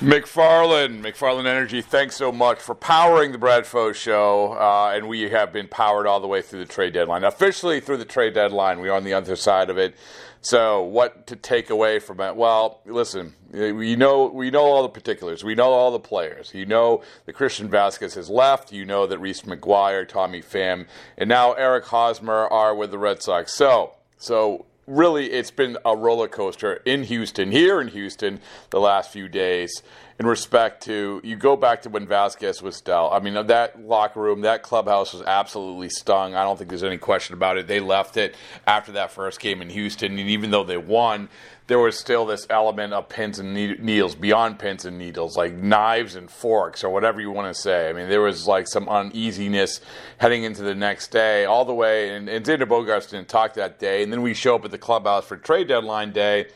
McFarland, McFarland Energy, thanks so much for powering the Brad Bradfo Show. Uh, and we have been powered all the way through the trade deadline. Officially through the trade deadline, we are on the other side of it. So, what to take away from it? Well, listen, we know we know all the particulars. We know all the players. You know that Christian Vasquez has left. You know that Reese McGuire, Tommy Pham, and now Eric Hosmer are with the Red Sox. So, so really, it's been a roller coaster in Houston, here in Houston, the last few days in respect to you go back to when Vasquez was dealt. I mean, that locker room, that clubhouse was absolutely stung. I don't think there's any question about it. They left it after that first game in Houston, and even though they won, there was still this element of pins and needles, beyond pins and needles, like knives and forks or whatever you want to say. I mean, there was like some uneasiness heading into the next day, all the way. And, and Xander Bogaerts didn't talk that day, and then we show up at the clubhouse for trade deadline day.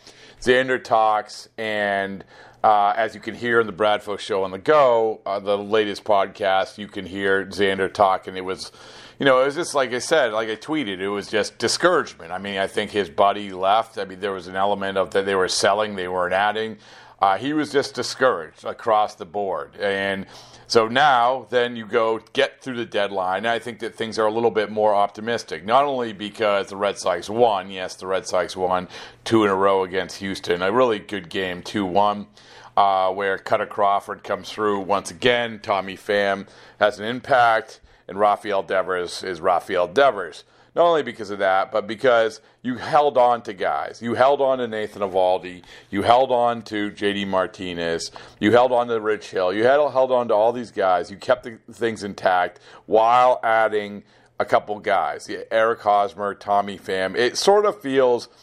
Xander talks and uh, as you can hear in the Bradfo Show on the Go, uh, the latest podcast, you can hear Xander talking. It was, you know, it was just like I said, like I tweeted, it was just discouragement. I mean, I think his buddy left. I mean, there was an element of that they were selling, they weren't adding. Uh, he was just discouraged across the board. And so now, then you go get through the deadline. I think that things are a little bit more optimistic. Not only because the Red Sox won, yes, the Red Sox won two in a row against Houston, a really good game, 2 1 uh, where Kutter Crawford comes through once again. Tommy Pham has an impact, and Rafael Devers is Rafael Devers. Not only because of that, but because you held on to guys. You held on to Nathan Eovaldi. You held on to JD Martinez. You held on to Rich Hill. You had held on to all these guys. You kept the things intact while adding a couple guys. Eric Hosmer, Tommy Pham. It sort of feels –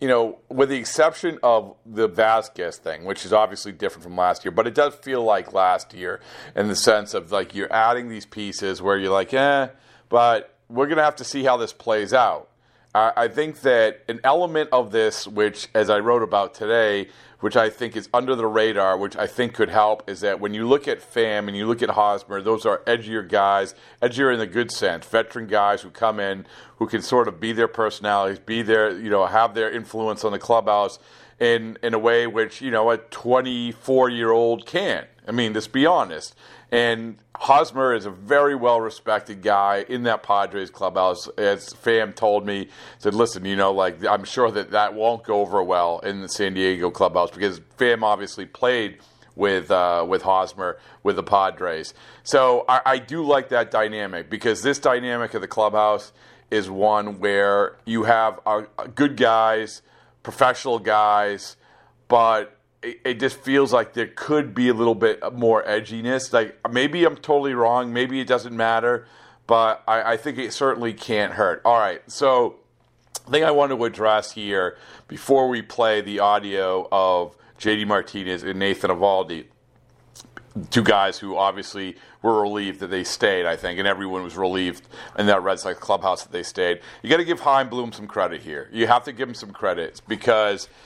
you know, with the exception of the Vázquez thing, which is obviously different from last year, but it does feel like last year in the sense of like you're adding these pieces where you're like, eh, but we're going to have to see how this plays out. I think that an element of this, which, as I wrote about today, which I think is under the radar, which I think could help, is that when you look at Pham and you look at Hosmer, those are edgier guys, edgier in the good sense, veteran guys who come in who can sort of be their personalities, be their, you know, have their influence on the clubhouse in in a way which you know a 24 year old can. I mean, let's be honest. And Hosmer is a very well respected guy in that Padres clubhouse. As Pham told me, said, "Listen, you know, like I'm sure that that won't go over well in the San Diego clubhouse because Pham obviously played." with uh, with Hosmer with the Padres. So I, I, do like that dynamic because this dynamic of the clubhouse is one where you have uh, good guys, professional guys, but it, it, just feels like there could be a little bit more edginess. Like maybe I'm totally wrong. Maybe it doesn't matter, but I, I think it certainly can't hurt. All right, so thing I want to address here before we play the audio of JD Martinez and Nathan Eovaldi, two guys who obviously were relieved that they stayed, I think, and everyone was relieved in that Red Sox clubhouse that they stayed. You got to give Chaim Bloom some credit here. You have to give him some credit because –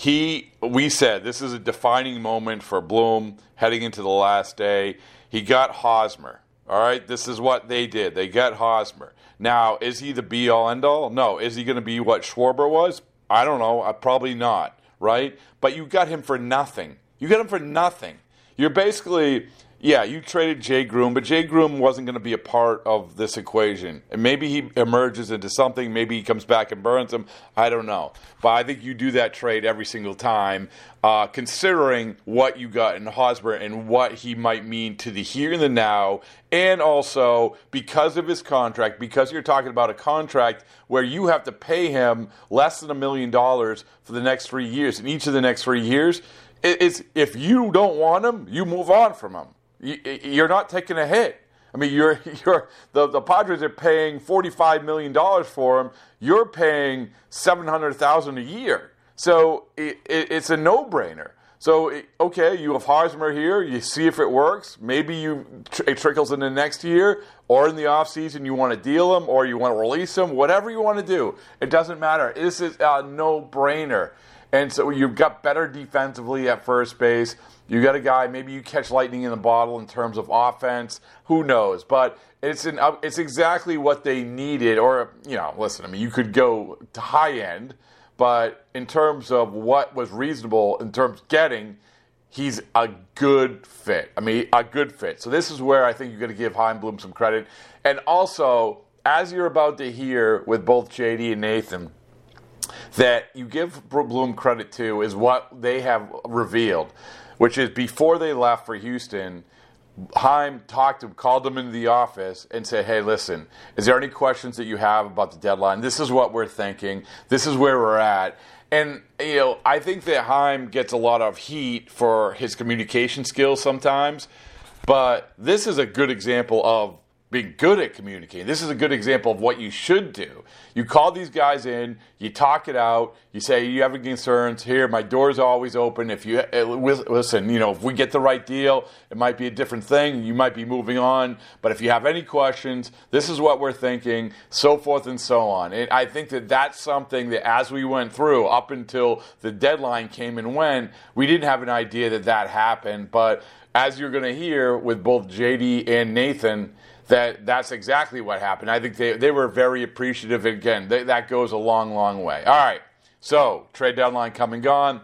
he we said this is a defining moment for Bloom heading into the last day. He got Hosmer. All right, this is what they did. They got Hosmer. Now, is he the be all end all? No. Is he going to be what Schwarber was? I don't know. Uh, probably not. Right? But you got him for nothing. You got him for nothing. You're basically yeah, you traded Jay Groome, but Jay Groome wasn't going to be a part of this equation. And maybe he emerges into something. Maybe he comes back and burns him. I don't know. But I think you do that trade every single time, uh, considering what you got in Hosmer and what he might mean to the here and the now. And also because of his contract, because you're talking about a contract where you have to pay him less than a million dollars for the next three years. In each of the next three years, it's if you don't want him, you move on from him. You're not taking a hit. I mean, you're you're the, the Padres are paying forty five million dollars for him. You're paying seven hundred thousand a year, so it, it, it's a no brainer. So, okay, you have Hosmer here. You see if it works. Maybe you it trickles into next year or in the offseason you want to deal him or you want to release him, whatever you want to do. It doesn't matter. This is a no brainer. And so you've got better defensively at first base. You got a guy, maybe you catch lightning in the bottle in terms of offense. Who knows? But it's an uh, it's exactly what they needed. Or you know, listen, I mean, you could go to high end, but in terms of what was reasonable in terms of getting, he's a good fit. I mean, a good fit. So this is where I think you're going to give Chaim Bloom some credit, and also as you're about to hear with both JD and Nathan that you give Bloom credit to is what they have revealed, which is before they left for Houston, Chaim talked to him, called him into the office, and said, "Hey, listen, is there any questions that you have about the deadline? This is what we're thinking. This is where we're at." And you know, I think that Chaim gets a lot of heat for his communication skills sometimes, but this is a good example of being good at communicating. This is a good example of what you should do. You call these guys in, you talk it out, you say you have any concerns. Here, my door's always open. If you uh, listen, you know, if we get the right deal, it might be a different thing. You might be moving on. But if you have any questions, this is what we're thinking, so forth and so on. And I think that that's something that as we went through up until the deadline came and went, we didn't have an idea that that happened. But as you're going to hear with both JD and Nathan that that's exactly what happened. I think they, they were very appreciative. Again, they, that goes a long, long way. All right, so trade deadline coming gone.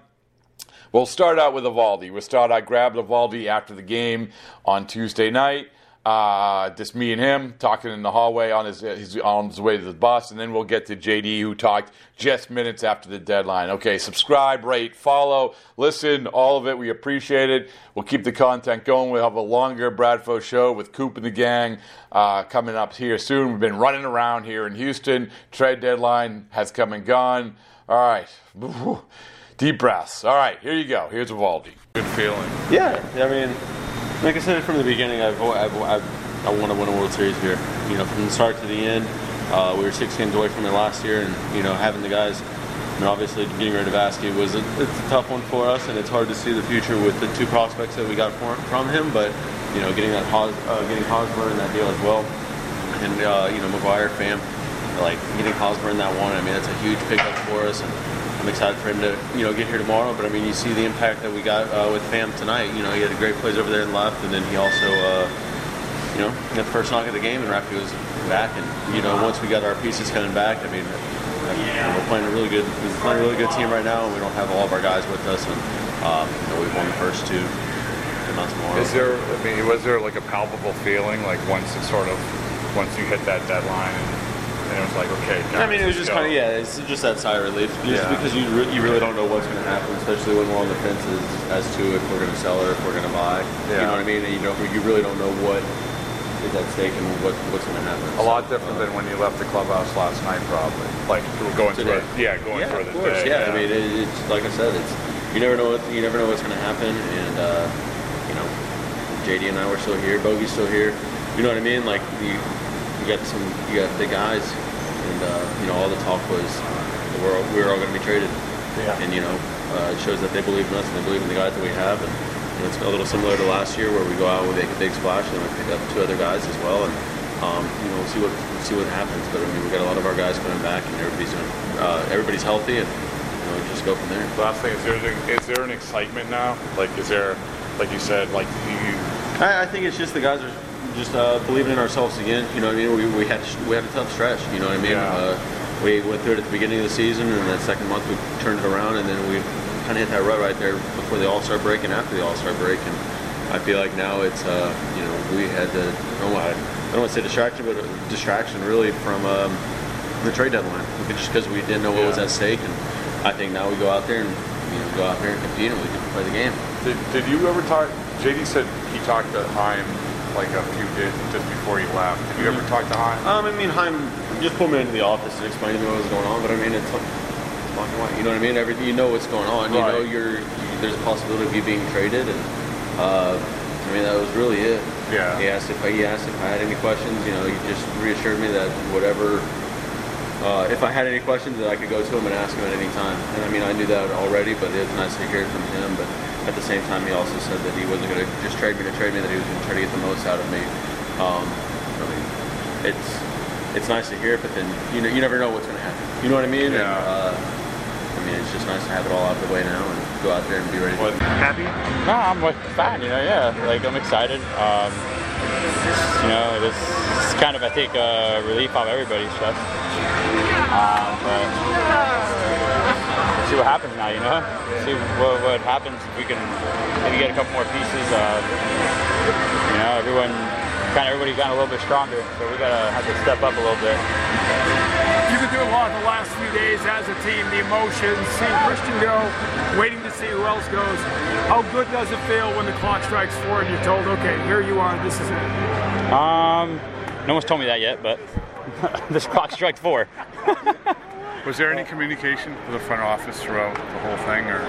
We'll start out with Eovaldi. We'll start. I grabbed Eovaldi after the game on Tuesday night. Uh, just me and him talking in the hallway on his, his, on his way to the bus, and then we'll get to JD who talked just minutes after the deadline. Okay, subscribe, rate, follow, listen, all of it. We appreciate it. We'll keep the content going. We'll have a longer Bradfo show with Coop and the gang uh, coming up here soon. We've been running around here in Houston. Trade deadline has come and gone. All right, deep breaths. All right, here you go. Here's Eovaldi. Good feeling. Yeah, I mean like I said from the beginning, I've, I've, I've, i want to win a World Series here. You know, from the start to the end, uh, we were six games away from it last year, and you know, having the guys. I obviously, getting rid of Vasquez was a, it's a tough one for us, and it's hard to see the future with the two prospects that we got for, from him. But you know, getting that Hos, uh, getting Hosmer in that deal as well, and uh, you know, McGuire Pham, like getting Hosmer in that one. I mean, that's a huge pickup for us, and I'm excited for him to you know get here tomorrow. But I mean, you see the impact that we got uh, with Pham tonight. You know, he had a great plays over there and left, and then he also uh, you know got the first knock of the game, and Rafi was back. And you know, once we got our pieces coming back, I mean, we're playing a really good we're playing a really good team right now, and we don't have all of our guys with us, and um, you know, we've won the first two. Is there? I mean, was there like a palpable feeling like once it sort of once you hit that deadline and it was like, okay. I mean, it was just kind of yeah, it's just that sigh of relief, just yeah. because you re- you really don't know what's going to happen, especially when we're on the fences as to if we're going to sell or if we're going to buy. Yeah. You know what I mean? And you don't, you really don't know what is at stake and what what's going to happen. A so, lot different uh, than when you left the clubhouse last night, probably. Like going today. through, it, yeah, going yeah, through the course, day. Yeah, yeah. I mean, it, it's like I said, it's you never know what you never know what's going to happen, and uh, you know, JD and I were still here, Bogey's still here. You know what I mean? Like you, you got some, you got the guys and uh, you know all the talk was we're all, we're all going to be traded. Yeah. And you know uh, it shows that they believe in us and they believe in the guys that we have. And you know, it's a little similar to last year where we go out and we make a big splash and we pick up two other guys as well. And um, you know we'll see what we'll see what happens. But I mean we got a lot of our guys coming back and everybody's doing, uh, everybody's healthy and you know just go from there. Last thing is there is there an excitement now? Like is there like you said like you. I, I think it's just the guys are just uh, believing in ourselves again. You know what I mean? We, we had we had a tough stretch. You know what I mean? Yeah. Uh, we went through it at the beginning of the season, and that second month we turned it around, and then we kind of hit that rut right there before the All Star break and after the All Star break. And I feel like now it's uh, you know we had the I don't, I don't want to say distraction, but distraction really from um, the trade deadline, just because we didn't know what yeah. was at stake. And I think now we go out there and you know go out there and compete, and we can play the game. Did, did you ever talk? JD said he talked to Chaim like a few days just before he left. Did you ever talk to Chaim? Um, I mean, Chaim just pulled me into the office and explained to me what was going on. But I mean, it's. You know what I mean? Everything you know what's going on. Right. You know, you're you, there's a possibility of you being traded, and uh, I mean that was really it. Yeah. He asked if I, he asked if I had any questions. You know, he just reassured me that whatever. Uh, if I had any questions, that I could go to him and ask him at any time. And I mean, I knew that already, but it was nice to hear from him. But at the same time, he also said that he wasn't going to just trade me to trade me, that he was going to try to get the most out of me. Um, I mean, it's it's nice to hear, it, but then you know you never know what's going to happen. You know what I mean? Yeah. And, uh, I mean, it's just nice to have it all out of the way now and go out there and be ready. What, To happy? No, I'm like fine. You know, yeah. Like I'm excited. Um, you know, it's, it's kind of I think a relief off everybody's chest. Um, but see what happens now. You know, see what, what happens if we can maybe get a couple more pieces. Um, you know, everyone kind of everybody got a little bit stronger, so we gotta have to step up a little bit. You've been through a lot in the last few days as a team, the emotions, seeing Christian go, waiting to see who else goes. How good does it feel when the clock strikes four and you're told, okay, here you are, this is it? Um, no one's told me that yet, but this clock strikes four. Was there any communication with the front office throughout the whole thing, or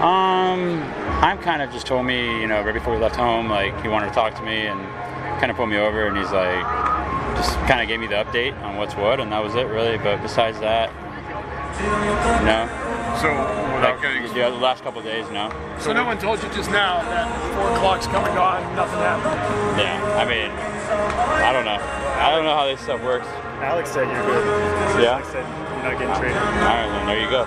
Um, Chaim kind of just told me, you know, right before we left home, like he wanted to talk to me and kind of pulled me over, and he's like, just kind of gave me the update on what's what, and that was it really. But besides that, no. so without Like getting? yeah, the last couple of days, no. So no one told you just now that four o'clock's come and gone, nothing happened. Yeah, I mean, I don't know. I don't know how this stuff works. Alex said you're good. Yeah. Alex said you're not getting traded. All right, then there you go.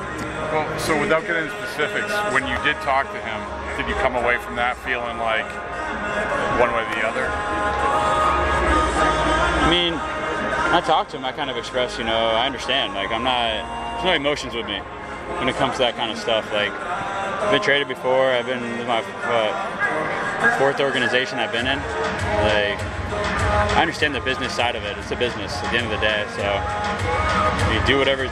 Well, so without getting into specifics, when you did talk to him, did you come away from that feeling like one way or the other? I mean, I talked to him. I kind of expressed, you know, I understand. Like, I'm not. There's no emotions with me when it comes to that kind of stuff. Like, I've been traded before. I've been this is my what, fourth organization I've been in. Like, I understand the business side of it. It's a business at the end of the day. So, you do whatever,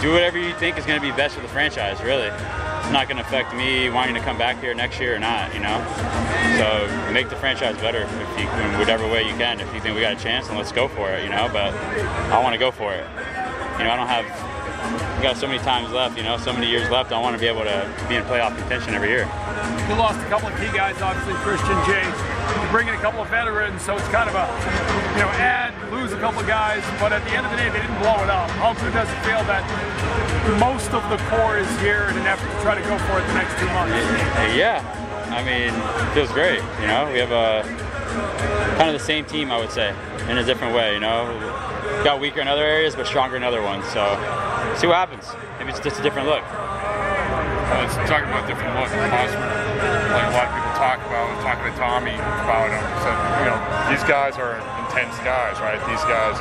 do whatever you think is going to be best for the franchise. Really, it's not going to affect me wanting to come back here next year or not. You know. So make the franchise better if you, in whatever way you can. If you think we got a chance, then let's go for it. You know, but I want to go for it. You know, I don't have. We got so many times left. You know, so many years left. I want to be able to be in playoff contention every year. You lost a couple of key guys, obviously Christian, Jay. You bring in a couple of veterans, so it's kind of a, you know, add, lose a couple of guys, but at the end of the day, they didn't blow it up. How good does it feel that most of the core is here in an effort to try to go for it the next two months? Yeah, I mean, it feels great. You know, we have a kind of the same team, I would say, in a different way. You know, got weaker in other areas, but stronger in other ones. So, see what happens. Maybe it's just a different look. Well, it's talking about different look. Like a lot of people talk about, talking to Tommy about him, So you know, these guys are intense guys, right? These guys,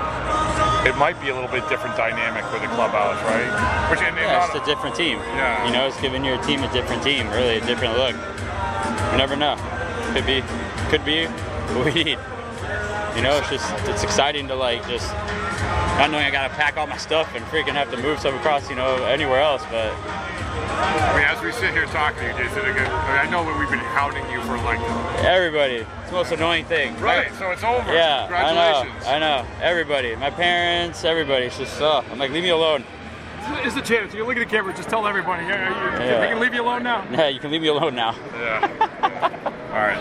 it might be a little bit different dynamic with the clubhouse, right? Which, and, and Yeah, it's a different team. Yeah. You know, it's giving your team a different team, really a different look. You never know. Could be, could be what we need. You know, it's just it's exciting to like just not knowing I gotta pack all my stuff and freaking have to move stuff across, you know, anywhere else. But I mean, as we sit here talking to you, is it a good? I, mean, I know that we've been hounding you for like, everybody, it's the most annoying thing. right? So it's over. Yeah, Congratulations. I know. I know. Everybody, my parents, everybody. It's just, uh, I'm like, leave me alone. Is the chance? You look at the camera, just tell everybody. Yeah, you, Yeah. Can leave you alone now. Yeah, you can leave me alone now. Yeah. All right.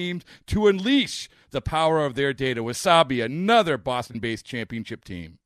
teams to unleash the power of their data. Wasabi, another Boston based championship team.